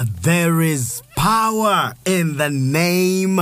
There is power in the name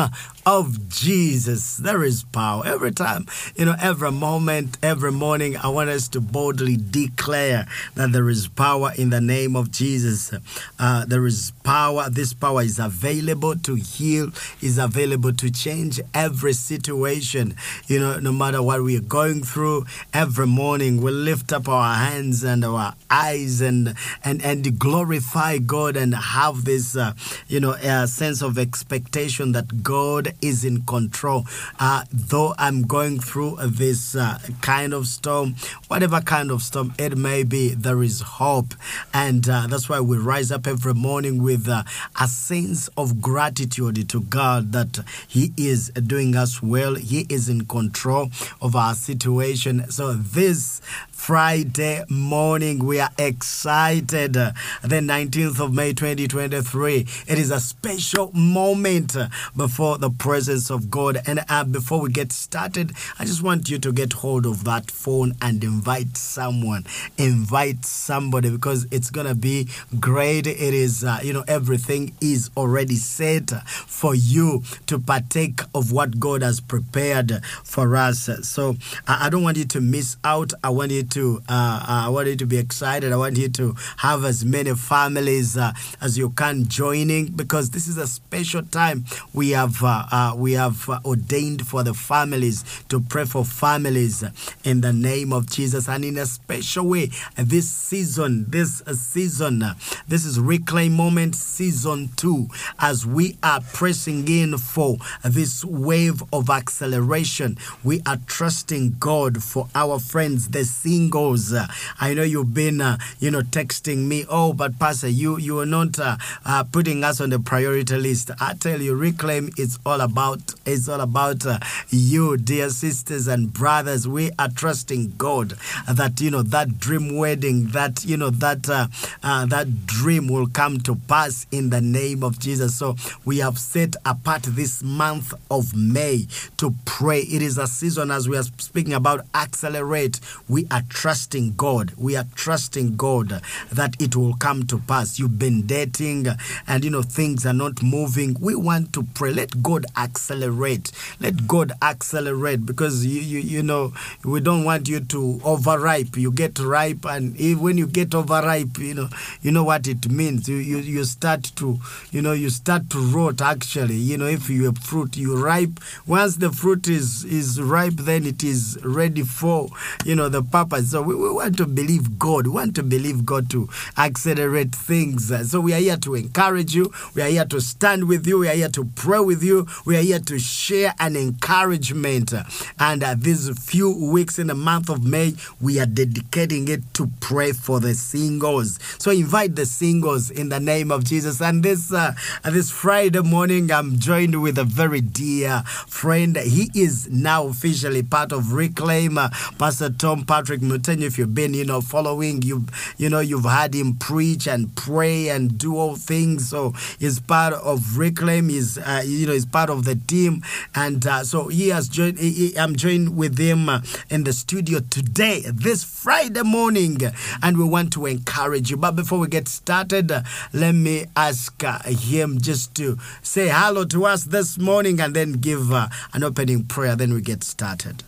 of Jesus. There is power. Every time, you know, every moment, every morning, I want us to boldly declare that there is power in the name of Jesus. Uh, there is power. This power is available to heal, is available to change every situation. You know, no matter what we are going through, every morning we lift up our hands and our eyes and and and glorify God and have this, uh, you know, uh, sense of expectation that God is in control. Uh, though I'm going through this uh, kind of storm, whatever kind of storm it may be, there is hope. And uh, that's why we rise up every morning with uh, a sense of gratitude to God that He is doing us well. He is in control of our situation. So this Friday morning. We are excited. The 19th of May 2023. It is a special moment before the presence of God. And uh, before we get started, I just want you to get hold of that phone and invite someone. Invite somebody because it's going to be great. It is, uh, you know, everything is already set for you to partake of what God has prepared for us. So I don't want you to miss out. I want you to uh, I want you to be excited. I want you to have as many families uh, as you can joining because this is a special time we have uh, uh we have uh, ordained for the families to pray for families in the name of Jesus and in a special way this season this season this is reclaim moment season 2 as we are pressing in for this wave of acceleration we are trusting God for our friends the singles I know you've been, uh, you know, texting me. Oh, but Pastor, you you are not uh, uh, putting us on the priority list. I tell you, reclaim. It's all about. It's all about uh, you, dear sisters and brothers. We are trusting God that you know that dream wedding, that you know that uh, uh, that dream will come to pass in the name of Jesus. So we have set apart this month of May to pray. It is a season as we are speaking about accelerate. We are trusting God. We are trusting God that it will come to pass. You've been dating and you know things are not moving. We want to pray. Let God accelerate. Let God accelerate because you you, you know we don't want you to overripe. You get ripe and when you get overripe, you know you know what it means. You you, you start to you know you start to rot actually. You know if you have fruit, you ripe. Once the fruit is is ripe, then it is ready for you know the purpose. So we, we want to believe God. We want to believe God to accelerate things. So we are here to encourage you. We are here to stand with you. We are here to pray with you. We are here to share an encouragement. And uh, these few weeks in the month of May, we are dedicating it to pray for the singles. So invite the singles in the name of Jesus. And this uh, this Friday morning, I'm joined with a very dear friend. He is now officially part of Reclaim, uh, Pastor Tom Patrick Mutenyo if you've been, you know, following, you you know, you've had him preach and pray and do all things. So he's part of Reclaim. He's uh, you know, he's part of the team, and uh, so he has joined. He, I'm joined with him uh, in the studio today, this Friday morning, and we want to encourage you. But before we get started, uh, let me ask uh, him just to say hello to us this morning, and then give uh, an opening prayer. Then we get started.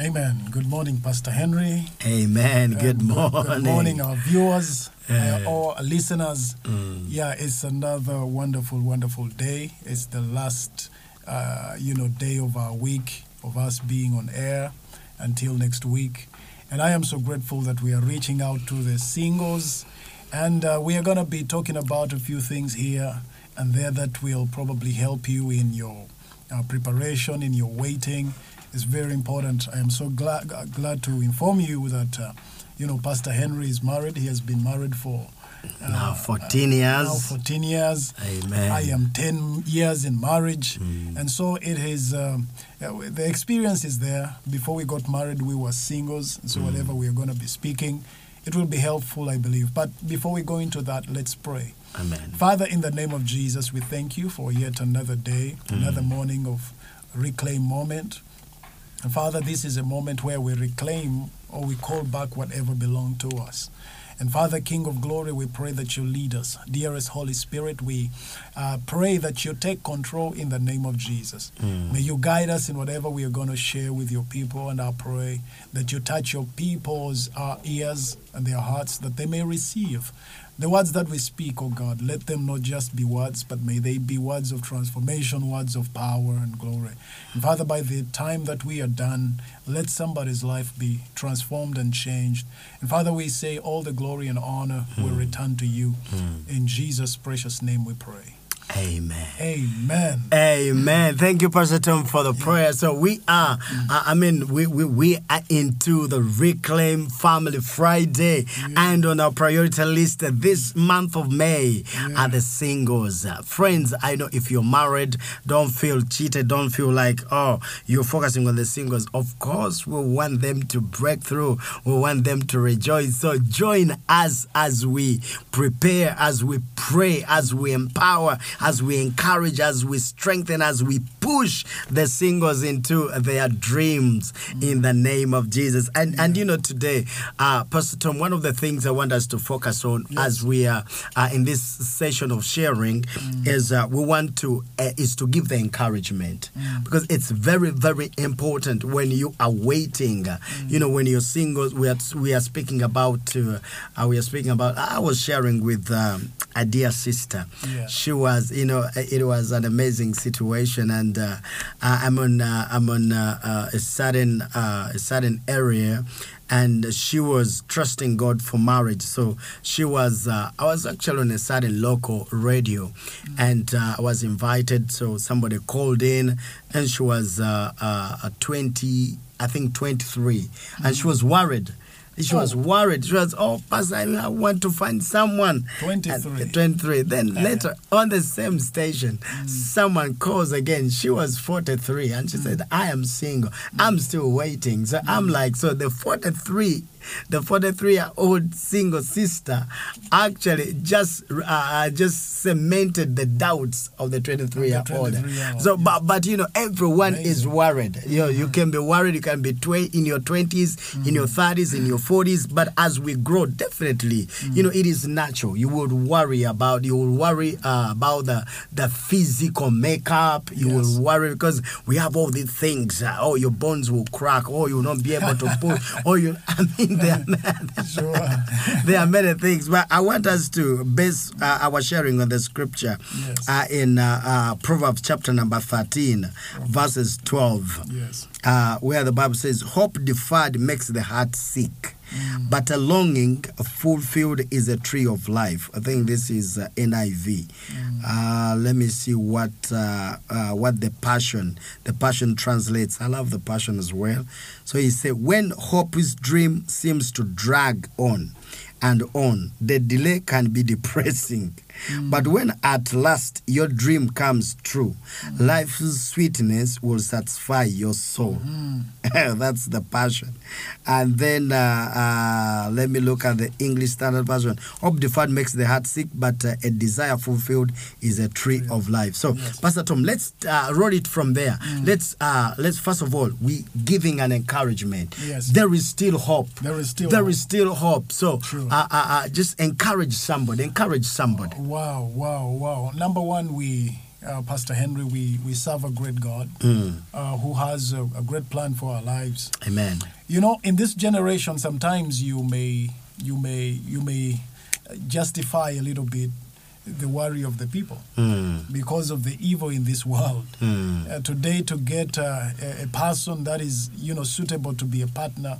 Amen. Good morning, Pastor Henry. Amen. Good morning. Good, morning, our viewers, uh, all listeners. Mm. Yeah, it's another wonderful, wonderful day. It's the last, uh, you know, day of our week of us being on air until next week. And I am so grateful that we are reaching out to the singles. And uh, we are going to be talking about a few things here and there that will probably help you in your uh, preparation, in your waiting is very important. I am so glad glad to inform you that uh, you know Pastor Henry is married. He has been married for uh, now 14 years. Now 14 years. Amen. I am 10 years in marriage, mm. and so it is. Um, the experience is there. Before we got married, we were singles, so mm. whatever we are going to be speaking, it will be helpful, I believe. But before we go into that, let's pray. Amen. Father, in the name of Jesus, we thank you for yet another day, mm. another morning of reclaim moment. And Father, this is a moment where we reclaim or we call back whatever belonged to us. And Father, King of glory, we pray that you lead us. Dearest Holy Spirit, we uh, pray that you take control in the name of Jesus. May you guide us in whatever we are going to share with your people. And I pray that you touch your people's uh, ears and their hearts that they may receive the words that we speak, oh God, let them not just be words, but may they be words of transformation, words of power and glory. And Father, by the time that we are done, let somebody's life be transformed and changed. And Father, we say all the glory and honor will hmm. return to you. Hmm. In Jesus' precious name we pray. Amen. Amen. Amen. Thank you, Pastor Tom, for the prayer. So we are, uh, I mean, we, we, we are into the Reclaim Family Friday. And on our priority list this month of May are the singles. Friends, I know if you're married, don't feel cheated. Don't feel like, oh, you're focusing on the singles. Of course, we want them to break through. We want them to rejoice. So join us as we prepare, as we pray, as we empower, as we encourage, as we strengthen, as we push the singles into their dreams in the name of Jesus. And and you know today, uh, Pastor Tom, one of the things I want us to focus on as we are uh, in this session of sharing is uh, we want to uh, is to give the encouragement because it's very very important when you are waiting. uh, You know when you're single, we are we are speaking about uh, uh, we are speaking about. I was sharing with um, a dear sister. Yeah. She was, you know, it was an amazing situation, and uh, I'm on uh, I'm on uh, uh, a certain uh, a certain area, and she was trusting God for marriage. So she was. Uh, I was actually on a certain local radio, and uh, I was invited. So somebody called in, and she was uh, uh, 20, I think 23, and she was worried. She was Oh. worried. She was, oh, Pastor, I want to find someone. 23. And 23. Then uh-huh. later on the same station, mm. someone calls again. She was 43 and she mm. said, I am single. I'm still waiting. So I'm mm. like, so the 43. The 43 year old single sister actually just uh, just cemented the doubts of the 23 year old. 23-year-old, So, but, but you know, everyone is worried. You know, you can be worried. You can be tw- in your 20s, in your 30s, in your 40s. But as we grow, definitely, you know, it is natural. You would worry about. You will worry uh, about the the physical makeup. You Yes. will worry because we have all these things. Uh, oh, your bones will crack. Oh, you will not be able to push. oh, you. I mean, there are, Sure. there are many things. But I want us to base uh, our sharing on the scripture Yes. uh, in uh, uh, Proverbs chapter number 13, verses 12 Yes. uh, where the Bible says, Hope deferred makes the heart sick, but a longing fulfilled is a tree of life. I think this is uh, NIV. Uh, let me see what uh, uh, what the passion the passion translates. I love the passion as well. So he said, when hope's dream seems to drag on and on, the delay can be depressing. But when at last your dream comes true, life's sweetness will satisfy your soul. That's the passion. And then uh, uh, let me look at the English Standard Version. Hope deferred makes the heart sick, but uh, a desire fulfilled is a tree of life. So, Pastor Tom, let's uh, roll it from there. Let's uh, let's first of all we giving an encouragement. Yes. There is still hope. There is still There hope. is still hope. So, uh, uh, uh, just encourage somebody. Encourage somebody. Wow, wow, wow. Number one, we, uh, Pastor Henry, we, we serve a great God Mm. uh, who has a, a great plan for our lives. Amen. You know, in this generation, sometimes you may, you may, you may justify a little bit the worry of the people Mm. because of the evil in this world. Mm. Uh, today, to get uh, a, a person that is, you know, suitable to be a partner,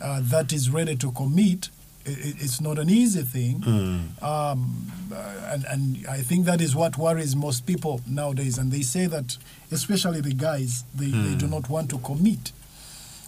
uh, that is ready to commit, i i- it's not an easy thing. Mm. Um, and, and I think that is what worries most people nowadays. And they say that, especially the guys, they, they do not want to commit.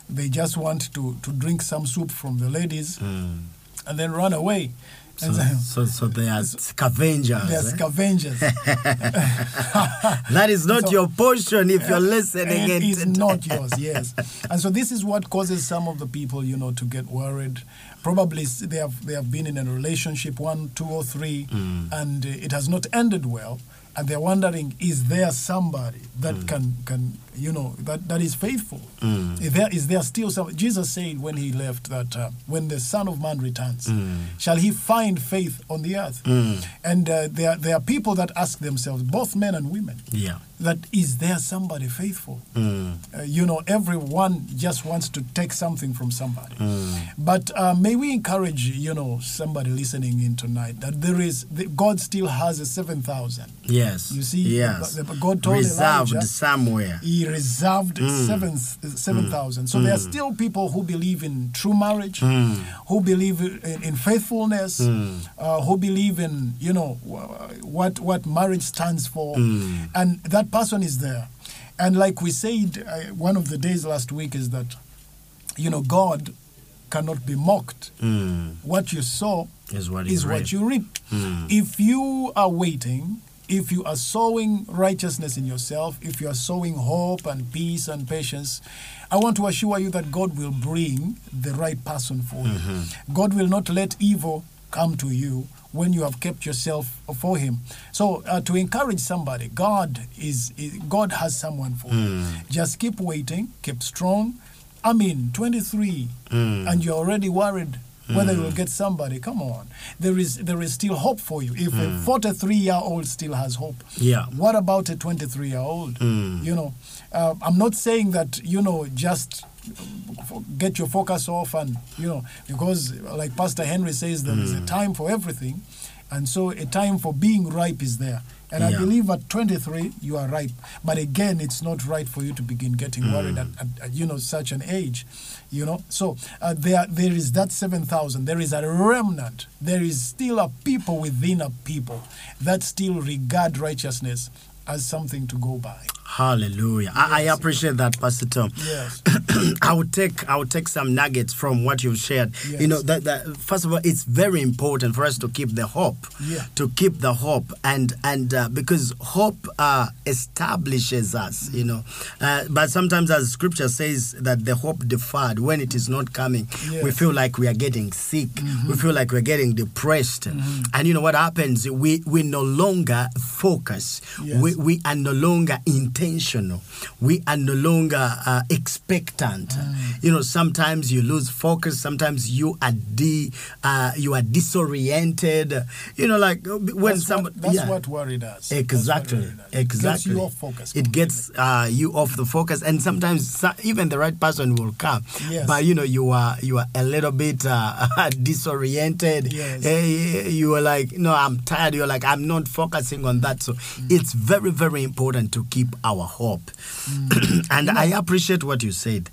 They just want to, to drink some soup from the ladies Mm. and then run away. So, so, so they are scavengers. they are eh? scavengers. That is not So- your portion if you're listening. It is not yours, yes. And so this is what causes some of the people, you know, to get worried. Probably they have they have been in a relationship one, two, or three, and uh, it has not ended well, and they're wondering, is there somebody that can can you know, that, that is faithful. Mm. Is there, is there still some? Jesus said when he left that uh, when the Son of Man returns, Mm. shall he find faith on the earth? Mm. And uh, there, there are people that ask themselves, both men and women, Yeah. that is there somebody faithful? Mm. Uh, you know, everyone just wants to take something from somebody. Mm. But uh, may we encourage, you know, somebody listening in tonight that there is, that God still has a 7,000. Yes. You see, yes. God told reserved Elijah- somewhere. He reserved Mm. seven seven thousand. So there are still people who believe in true marriage, Mm. who believe in, in faithfulness, uh, who believe in you know what what marriage stands for, and that person is there. And like we said, uh, one of the days last week is that you know God cannot be mocked. Mm. What you sow Is what you what reap. you reap. Mm. If you are waiting, if you are sowing righteousness in yourself, if you are sowing hope and peace and patience, I want to assure you that God will bring the right person for Mm-hmm. you. God will not let evil come to you when you have kept yourself for Him. So, uh, to encourage somebody, God is, is God has someone for you. Mm. Just keep waiting, keep strong. I mean, 23, Mm. and you're already worried whether you'll get somebody. Come on, there is there is still hope for you. If a 43 year old still has hope, Yeah. what about a 23 year old? Mm. You know, uh, I'm not saying that you know just get your focus off and you know because like Pastor Henry says there is a time for everything, and so a time for being ripe is there. And I believe at 23 you are ripe, but again, it's not right for you to begin getting worried at, at, at you know such an age, you know. So uh, there there is that 7,000. There is a remnant. There is still a people within a people that still regard righteousness as something to go by. Hallelujah. I, I appreciate that, Pastor Tom. Yes. I would take I would take some nuggets from what you've shared. Yes. You know that, that first of all, it's very important for us to keep the hope. Yeah. To keep the hope and and uh, because hope uh, establishes us. You know, uh, but sometimes as Scripture says that the hope deferred when it is not coming, we Yes. Mm-hmm. feel like we are getting sick. We feel like we're getting depressed. And you know what happens? We we no longer focus. Yes. We we are no longer intentional. We are no longer uh, expectant. Mm. You know, sometimes you lose focus. Sometimes you are de, uh, you are disoriented. You know, like uh, when that's somebody. what, that's yeah. what does. That's Exactly. worry does. Exactly. Gets you off focus. It gets uh, you off the focus, and sometimes even the right person will come. Yes. But you know, you are you are a little bit uh, disoriented. Yes. Eh, you are like, no, I'm tired. You're like, I'm not focusing on that. So Mm. it's very very important to keep our hope. Mm. and I appreciate what you said.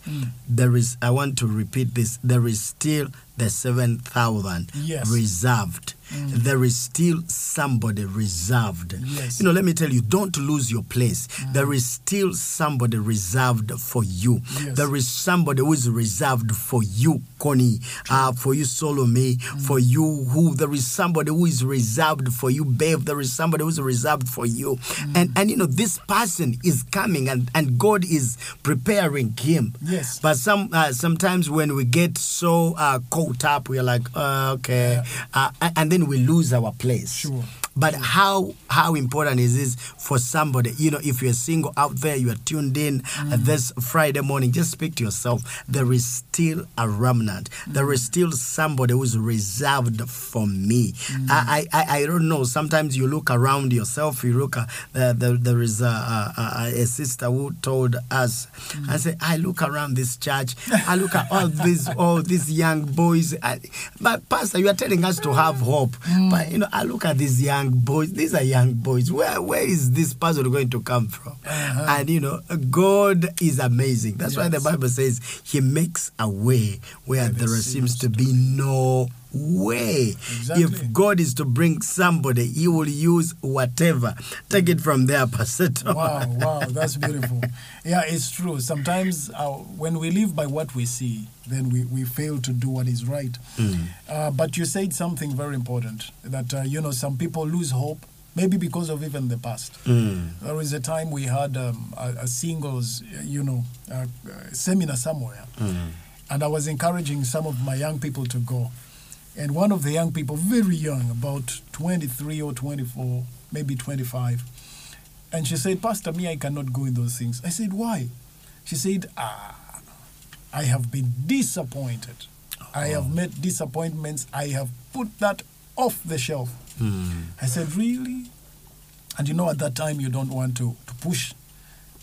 There is. I want to repeat this. There is still the seven thousand Yes. reserved. There is still somebody reserved. Yes. You know, let me tell you, don't lose your place. There is still somebody reserved for you. Yes. There is somebody who is reserved for you, Connie, uh, for you, Solomon, for you, who there is somebody who is reserved for you, babe. There is somebody who is reserved for you. And and you know, this person is coming and, and God is preparing him. Yes. But some uh, sometimes when we get so uh, caught up, we're like, uh, okay, uh, and then we lose our place. Sure. But mm. how how important is this for somebody? You know, if you're single out there, you are tuned in uh, mm. this Friday morning. Just speak to yourself. There is still a remnant. There is mm. still somebody who's reserved for me. I, I I don't know. Sometimes you look around yourself. You look. Uh, there, there is a, a, a, a sister who told us. I say, I look around this church. I look at all these all these young boys. I, but pastor, you are telling us to have hope. But you know, I look at these young boys. These are young boys. Where where is this person going to come from? Uh-huh. And you know, God is amazing. That's why the Bible says He makes a way where there seems to be no way. Exactly. If God is to bring somebody, He will use whatever. Take it from there, Pastor. Wow, wow, that's beautiful. Yeah, it's true. Sometimes uh, when we live by what we see, then we, we fail to do what is right. Uh, but you said something very important that, uh, you know, some people lose hope, maybe because of even the past. Mm. There was a time we had um, a, a singles, you know, uh, uh, seminar somewhere, and I was encouraging some of my young people to go. And one of the young people, very young, about 23 or 24, maybe 25, And she said, Pastor, me, I cannot go in those things. I said, Why? She said, Ah, I have been disappointed. I have met disappointments. I have put that off the shelf. I said, Really? And you know, at that time, you don't want to, to push.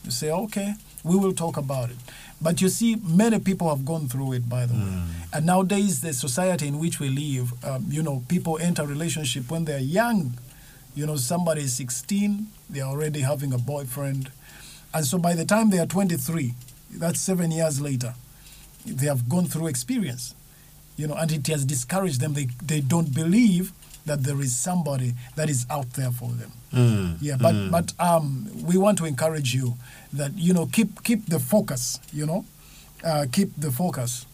You say, Okay, we will talk about it. But you see, many people have gone through it, by the way. And nowadays, the society in which we live, um, you know, people enter relationship when they're young. You know, somebody is 16, they're already having a boyfriend. And so by the time they are 23, that's seven years later, they have gone through experience. You know, and it has discouraged them. They, they don't believe that there is somebody that is out there for them. Mm. Yeah, but but um, we want to encourage you that you know keep keep the focus. You know, uh, keep the focus.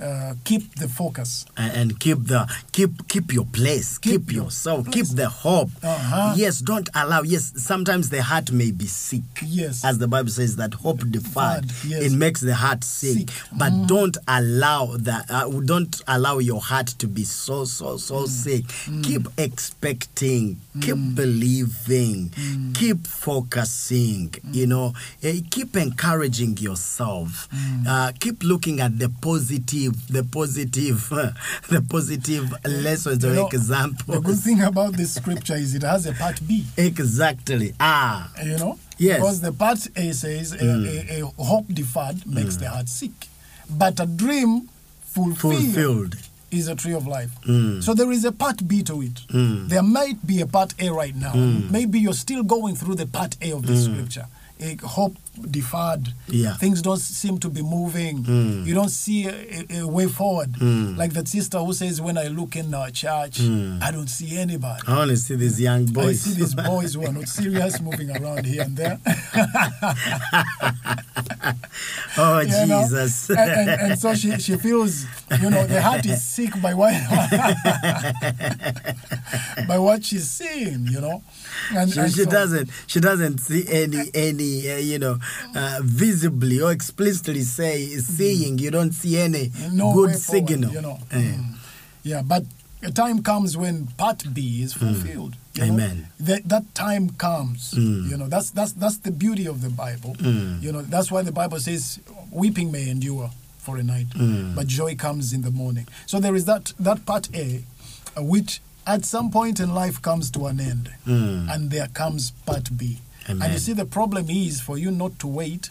Uh, keep the focus. and, keep the keep keep your place keep, Keep your yourself place. keep the hope Uh-huh. yes don't allow yes sometimes the heart may be sick Yes. as the bible says that hope deferred yes. it makes the heart sick, Sick. but don't allow that uh, don't allow your heart to be so so so Mm. sick keep expecting keep believing keep focusing you know eh, keep encouraging yourself uh, keep looking at the positive the positive the positive lessons You or know, The good thing about this scripture is it has a part B. exactly ah You know, Yes. because the part A says a, hmm. a, a hope deferred makes hmm. the heart sick, but a dream fulfilled, fulfilled is a tree of life. Mm. So there is a part B to it. Hmm. There might be a part A right now. Maybe you're still going through the part A of the scripture. A hope deferred. Yeah. Things don't seem to be moving. Mm. You don't see a, a- way forward. Mm. Like that sister who says, When I look in our church, Mm. I don't see anybody. I only see these young boys. I see these boys who are not serious moving around here and there. oh you? Jesus! And, and, and so she, she feels, you know, the heart is sick by what, by what she's seeing, you know. And, she, and she so- doesn't she doesn't see any any uh, you know uh, visibly or explicitly say seeing you don't see any no good forward, signal you know. Mm. Yeah, but a time comes when part B is fulfilled. you. Amen. That that time comes. Mm. You know, that's that's that's the beauty of the Bible. Mm. You know, that's why the Bible says weeping may endure for a night, Mm. but joy comes in the morning. So there is that that part A, which at some point in life comes to an end, Mm. and there comes part B. And you see, the problem is for you not to wait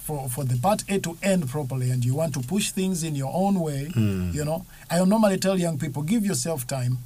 for, for the part A to end properly and you want to push things in your own way, Mm. you know. I normally tell young people, give yourself time,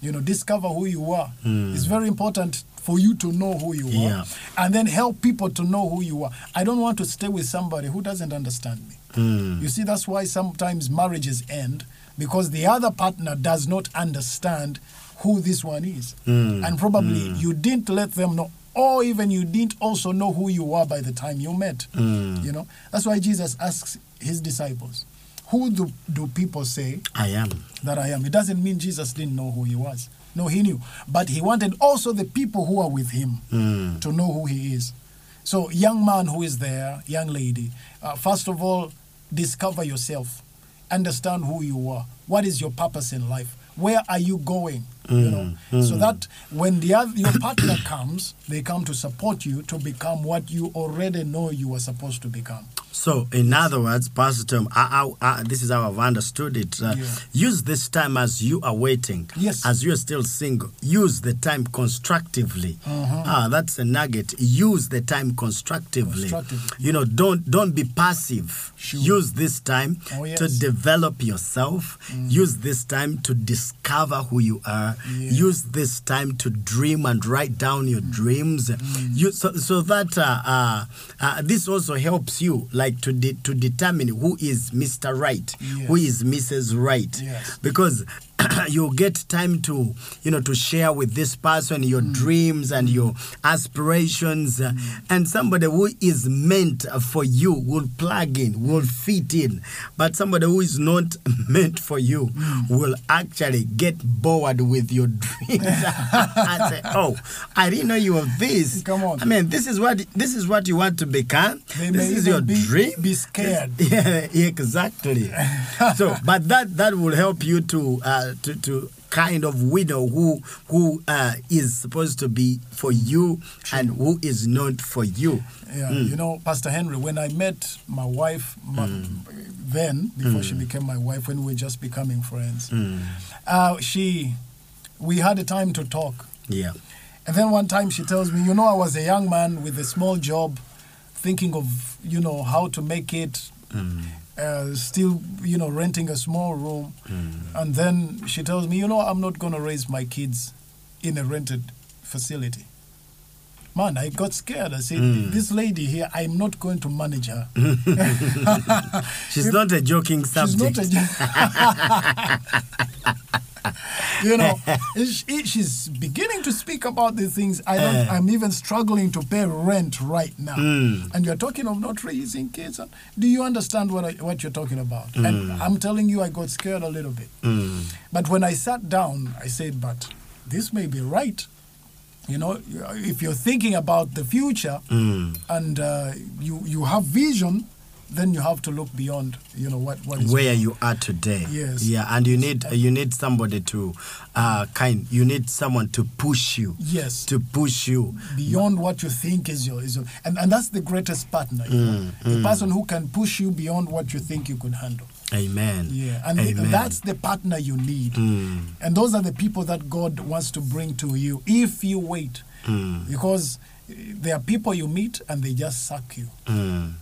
you know, discover who you are. Mm. It's very important for you to know who you Yeah. are and then help people to know who you are. I don't want to stay with somebody who doesn't understand me. Mm. You see, that's why sometimes marriages end because the other partner does not understand who this one is. Mm. And probably you didn't let them know, or even you didn't also know who you were by the time you met. Mm. You know, that's why Jesus asks his disciples, Who do, do people say I am that I am? It doesn't mean Jesus didn't know who he was. No, he knew. But he wanted also the people who are with him Mm. to know who he is. So, young man who is there, young lady, uh, first of all, discover yourself. Understand who you are. What is your purpose in life? Where are you going? You know, so that when the other, your partner comes, they come to support you to become what you already know you were supposed to become. So, in other words, Pastor Tom, I, I, I, this is how I've understood it. Uh, Yeah. Use this time as you are waiting, Yes. as you are still single. Use the time constructively. Uh-huh. Ah, that's a nugget. Use the time constructively. Constructively. You know, don't don't be passive. Sure. Use this time Oh, to yes. Mm. develop yourself. Use this time to discover who you are. Yeah. Use this time to dream and write down your dreams. You, so, so that uh, uh, uh, this also helps you, like to de- to determine who is Mr. Right, who Yes. is Mrs. Right, Yes. because you get time to you know to share with this person your dreams and your aspirations, uh, and somebody who is meant for you will plug in, will fit in, but somebody who is not meant for you will actually get bored with your dreams. I say, oh, I didn't know you were this. Come on. I mean, this is what this is what you want to become. They this is your be- dream. be scared. Yeah, exactly. so, but that that will help you to uh, to to kind of widow who who uh, is supposed to be for you and who is not for you. Yeah, Mm. you know, Pastor Henry, when I met my wife my, Mm. then, before she became my wife, when we were just becoming friends, Mm. uh, she, we had a time to talk. Yeah. And then one time she tells me, you know, I was a young man with a small job, thinking of, you know, how to make it, Mm. Uh, still, you know, renting a small room. Mm. And then she tells me, you know, I'm not going to raise my kids in a rented facility. Man, I got scared. I said, Mm. this lady here, I'm not going to manage her. She's not a joking She's subject. not a. you know, she- she's beginning to speak about these things. I don't. Eh. I'm even struggling to pay rent right now. Mm. And you're talking of not raising kids. Do you understand what I, what you're talking about? Mm. And I'm telling you, I got scared a little bit. Mm. But when I sat down, I said, "But this may be right." You know, if you're thinking about the future Mm. and uh, you you have vision, then you have to look beyond. You know what what is where you are today. Yes. Yeah, and you need you need somebody to uh kind you need someone to push you. Yes. To push you. beyond what you think is your is your, and, and that's the greatest partner you know? Mm, the person who can push you beyond what you think you could handle Amen. yeah and Amen. that's the partner you need Mm. and those are the people that god wants to bring to you if you wait Mm. because there are people you meet and they just suck you Mm.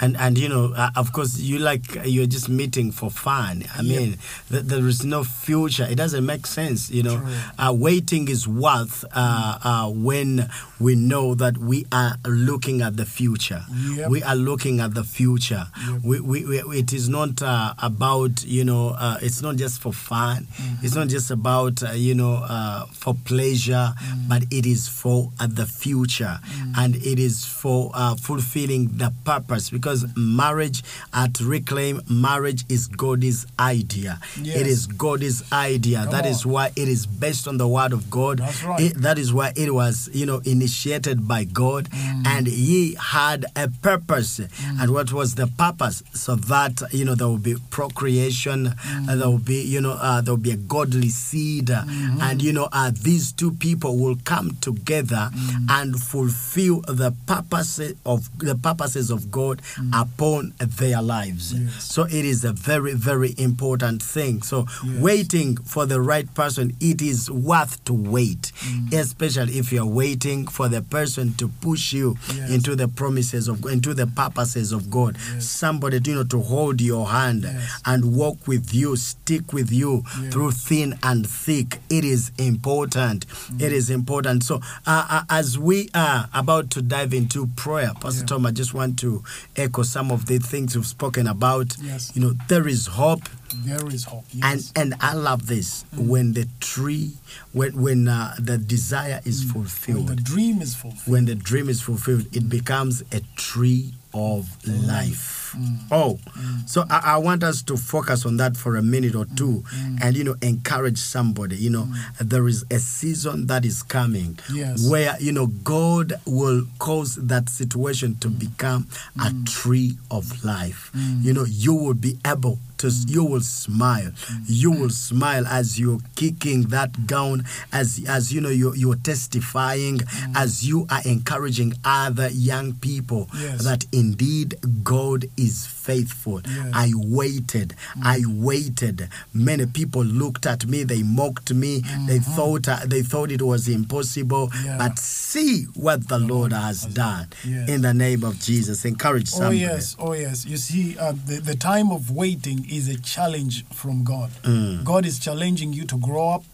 And and you know, uh, of course, you like you're just meeting for fun. I Yeah. mean, th- there is no future. It doesn't make sense. You know, uh, waiting is worth uh, uh, when we know that we are looking at the future. Yep. We are looking at the future. Yep. We, we, we, it is not uh, about you know. Uh, it's not just for fun. Mm-hmm. It's not just about uh, you know uh, for pleasure, Mm. but it is for uh, the future, and it is for uh, fulfilling the purpose. Because marriage at Reclaim, marriage is God's idea. Yes. It is God's idea. Come That is on. why it is based on the word of God. That's right. It- that is why it was you know initiated by God, Mm. and He had a purpose. And what was the purpose? So that you know there will be procreation, Mm. uh, there will be you know uh, there will be a godly seed, Mm-hmm. and you know uh, these two people will come together Mm. and fulfill the purpose of the purposes of God upon their lives. Mm. Yes. So it is a very very important thing. So Yes. waiting for the right person, it is worth to wait, Mm. especially if you're waiting for the person to push you Yes. into the promises of into the purposes of God. Somebody you know to hold your hand and walk with you, stick with you through thin and thick. It is important. Mm. It is important. So uh, uh, as we are about to dive into prayer, Pastor. Tom, I just want to echo some of the things you've spoken about. Yes. You know, there is hope there is hope and yes. and I love this when the tree when when uh, the desire is when fulfilled the dream is fulfilled when the dream is fulfilled it becomes a tree of life. Oh so I, I want us to focus on that for a minute or two and you know encourage somebody. You know there is a season that is coming Yes. where you know god will cause that situation to become a mm. tree of life. Mm. You know you will be able to you will smile you will smile as you're kicking that gown as as you know you're, you're testifying as you are encouraging other young people Yes. that indeed god is faithful Yes. i waited i waited many people looked at me they mocked me they thought uh, they thought it was impossible Mm-hmm. Yeah. but see what the lord has done Yes. in the name of jesus encourage somebody. Oh yes, oh yes. You see, uh, the the time of waiting is a challenge from God. Mm. God is challenging you to grow up.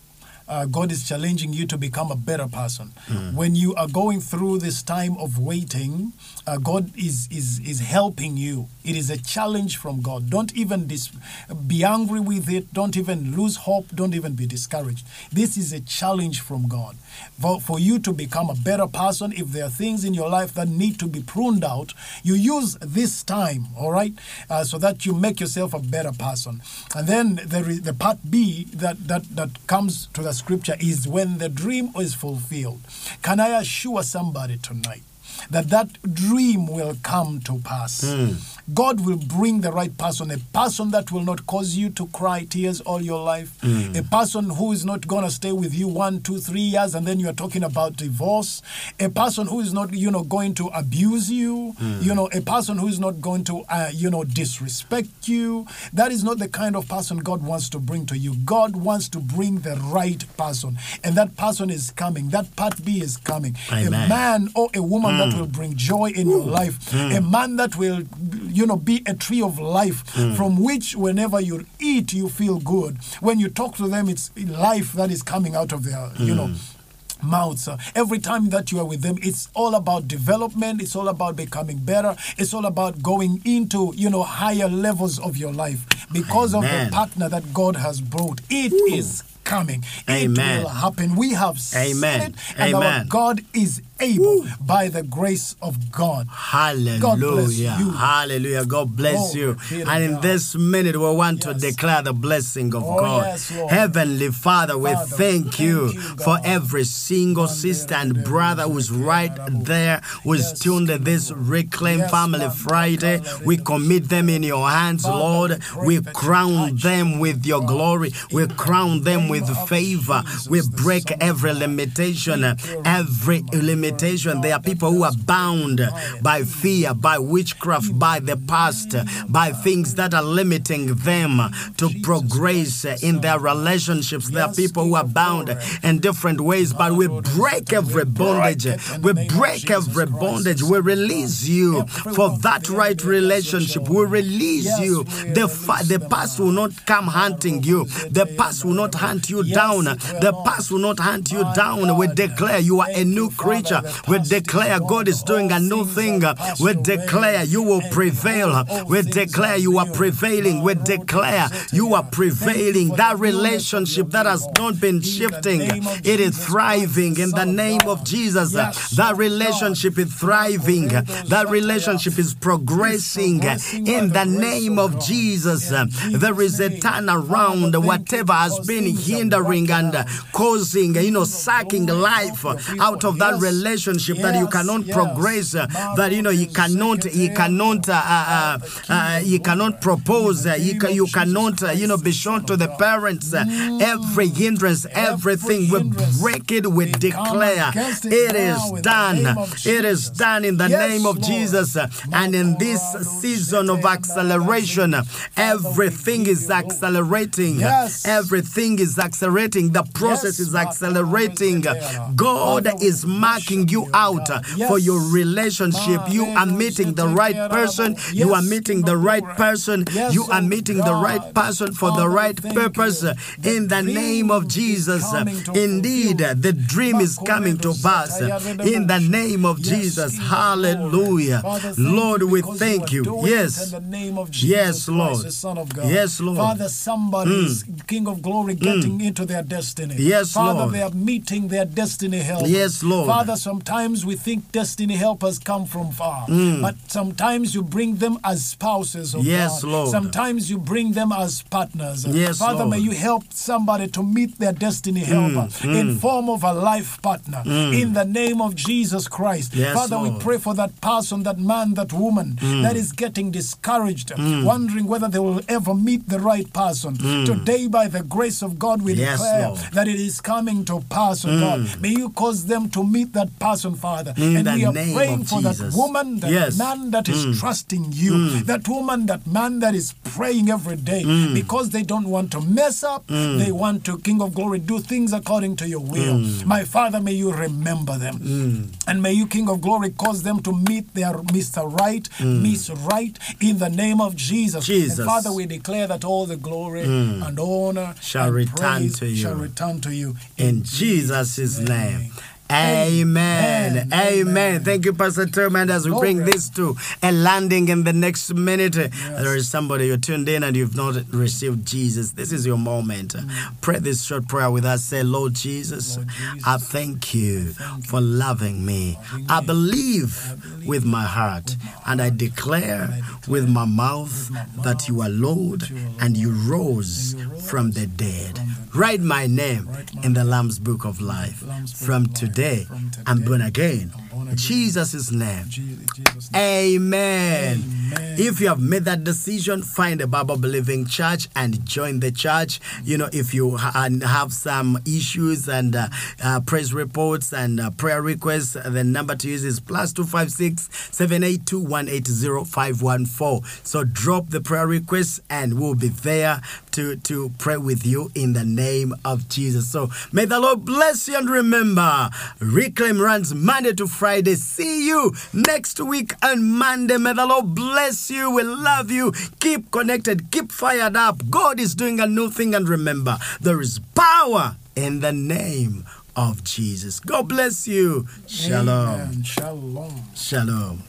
Uh, God is challenging you to become a better person. Mm. When you are going through this time of waiting, uh, God is is is helping you. It is a challenge from God. Don't even dis- be angry with it. Don't even lose hope. Don't even be discouraged. This is a challenge from God for, for you to become a better person. If there are things in your life that need to be pruned out, you use this time, all right, uh, so that you make yourself a better person. And then there is the part B that that that comes to the scripture is when the dream is fulfilled. Can I assure somebody tonight? That that dream will come to pass. Hmm. God will bring the right person, a person that will not cause you to cry tears all your life, Hmm. a person who is not going to stay with you one, two, three years, and then you are talking about divorce, a person who is not, you know, going to abuse you, Hmm. you know, a person who is not going to, uh, you know, disrespect you. That is not the kind of person God wants to bring to you. God wants to bring the right person, and that person is coming. That part B is coming. Amen. A man or a woman that will mm. bring joy in your life, mm. a man that will, you know, be a tree of life mm. from which whenever you eat, you feel good. When you talk to them, it's life that is coming out of their, you know, mouths. Every time that you are with them, it's all about development. It's all about becoming better. It's all about going into, you know, higher levels of your life because of the partner that God has brought. It is coming. Amen. It will happen. We have seen Amen. it, and our God is able by the grace of God. Hallelujah. God bless you. Hallelujah. God bless Oh, you. And in God. this minute, we want to declare the blessing of Oh, God. yes. Heavenly Father, we Father, thank thank you you, for every single sister and brother who's right there, who's Yes, tuned to this Reclaim Yes, Family. Friday. We commit them in your hands, Lord. we pray We that you crown them with your God. glory. We crown them with favor. We break every limitation, every Lord. Limitation. There are people who are bound by fear, by witchcraft, by the past, by things that are limiting them to progress in their relationships. There are people who are bound in different ways, but we break every bondage. We break every bondage. We release you for that right relationship. We release you. The, the past will not come hunting you. The past will not hunt you down. The past will not hunt you down. We declare you are a new creature. We declare God is doing a new thing. We declare you will prevail. We declare you are prevailing. We declare you are prevailing. That relationship that has not been shifting, it is thriving in the name of Jesus. That relationship is thriving. That relationship is progressing in the name of Jesus. There is a turnaround. Whatever has been hindering and causing, you know, sucking life out of that relationship that you cannot progress, that you know you cannot, you cannot, uh, uh, uh, you cannot propose, uh, you, ca- you cannot, uh, you know, be shown to the parents. Uh, every hindrance, everything, we break it, we declare it is done. It is done in the name of Jesus. And in this season of acceleration, everything is accelerating. Everything is accelerating. The process is accelerating. God is marking you out uh, for your relationship. You are meeting the right person. You are meeting the right person. You are meeting the right person for the right purpose uh, in the name of Jesus. Uh, indeed, the dream is coming to pass in the name of Jesus. Hallelujah. Lord, we thank you. Yes. In the name of Jesus Yes, Lord. the Son of God. Yes, Lord. Father, somebody is mm. King of Glory mm. getting into their destiny. Yes, Father, Lord. they are meeting their destiny help. Yes, Lord. Father, sometimes we think destiny helpers come from far, Mm. but sometimes you bring them as spouses of Yes, God. Lord. Sometimes you bring them as partners. Yes, Father, may Lord. Mm, you help somebody to meet their destiny helper in form of a life partner. In the name of Jesus Christ. Yes, Father, we pray for that person, that man, that woman Mm. that is getting discouraged, wondering whether they will ever meet the right person. Today, by the grace of God, we Mm. Yes, declare Lord. Mm. that it is coming to pass, oh God. May you cause them to meet that person, Father. In and we are name praying for Jesus. that woman, that Yes. Mm. man that is trusting you, that woman, that man that is praying every day Mm. because they don't want to mess up. They want to, King of Glory, do things according to your will. Mm. My Father, may you remember them. And may you, King of Glory, cause them to meet their Mr. Right, Miss Right, in the name of Jesus. Mm. Jesus. Mm. And Father, we declare that all the glory and honor Shall and return to you. Shall return to you. in Jesus' name. Amen. Amen. Amen. Thank you, Pastor Terman, as we bring this to a landing in the next minute. There is somebody you're tuned in and you've not received Jesus. This is your moment. Mm. Pray this short prayer with us. Say, Lord Jesus, Lord Jesus, I thank you thank for loving me. Loving I believe I believe with my heart with my and I declare I declare with my mouth with my that you are Lord you are and you and you rose from the dead. Write my name in the Lamb's Book of Life. From today, I'm born again. Jesus' name. Je- Jesus' name. Amen. Amen. If you have made that decision, find a Bible believing church and join the church. You know, if you ha- have some issues and uh, uh, praise reports and uh, prayer requests, the number to use is plus 256 782 180 514. So drop the prayer requests and we'll be there to, to pray with you in the name of Jesus. So may the Lord bless you and remember, Reclaim runs Monday to Friday. See you next week on Monday. May the Lord bless you. We love you. Keep connected. Keep fired up. God is doing a new thing. And remember, there is power in the name of Jesus. God bless you. Shalom. Amen. Shalom. Shalom.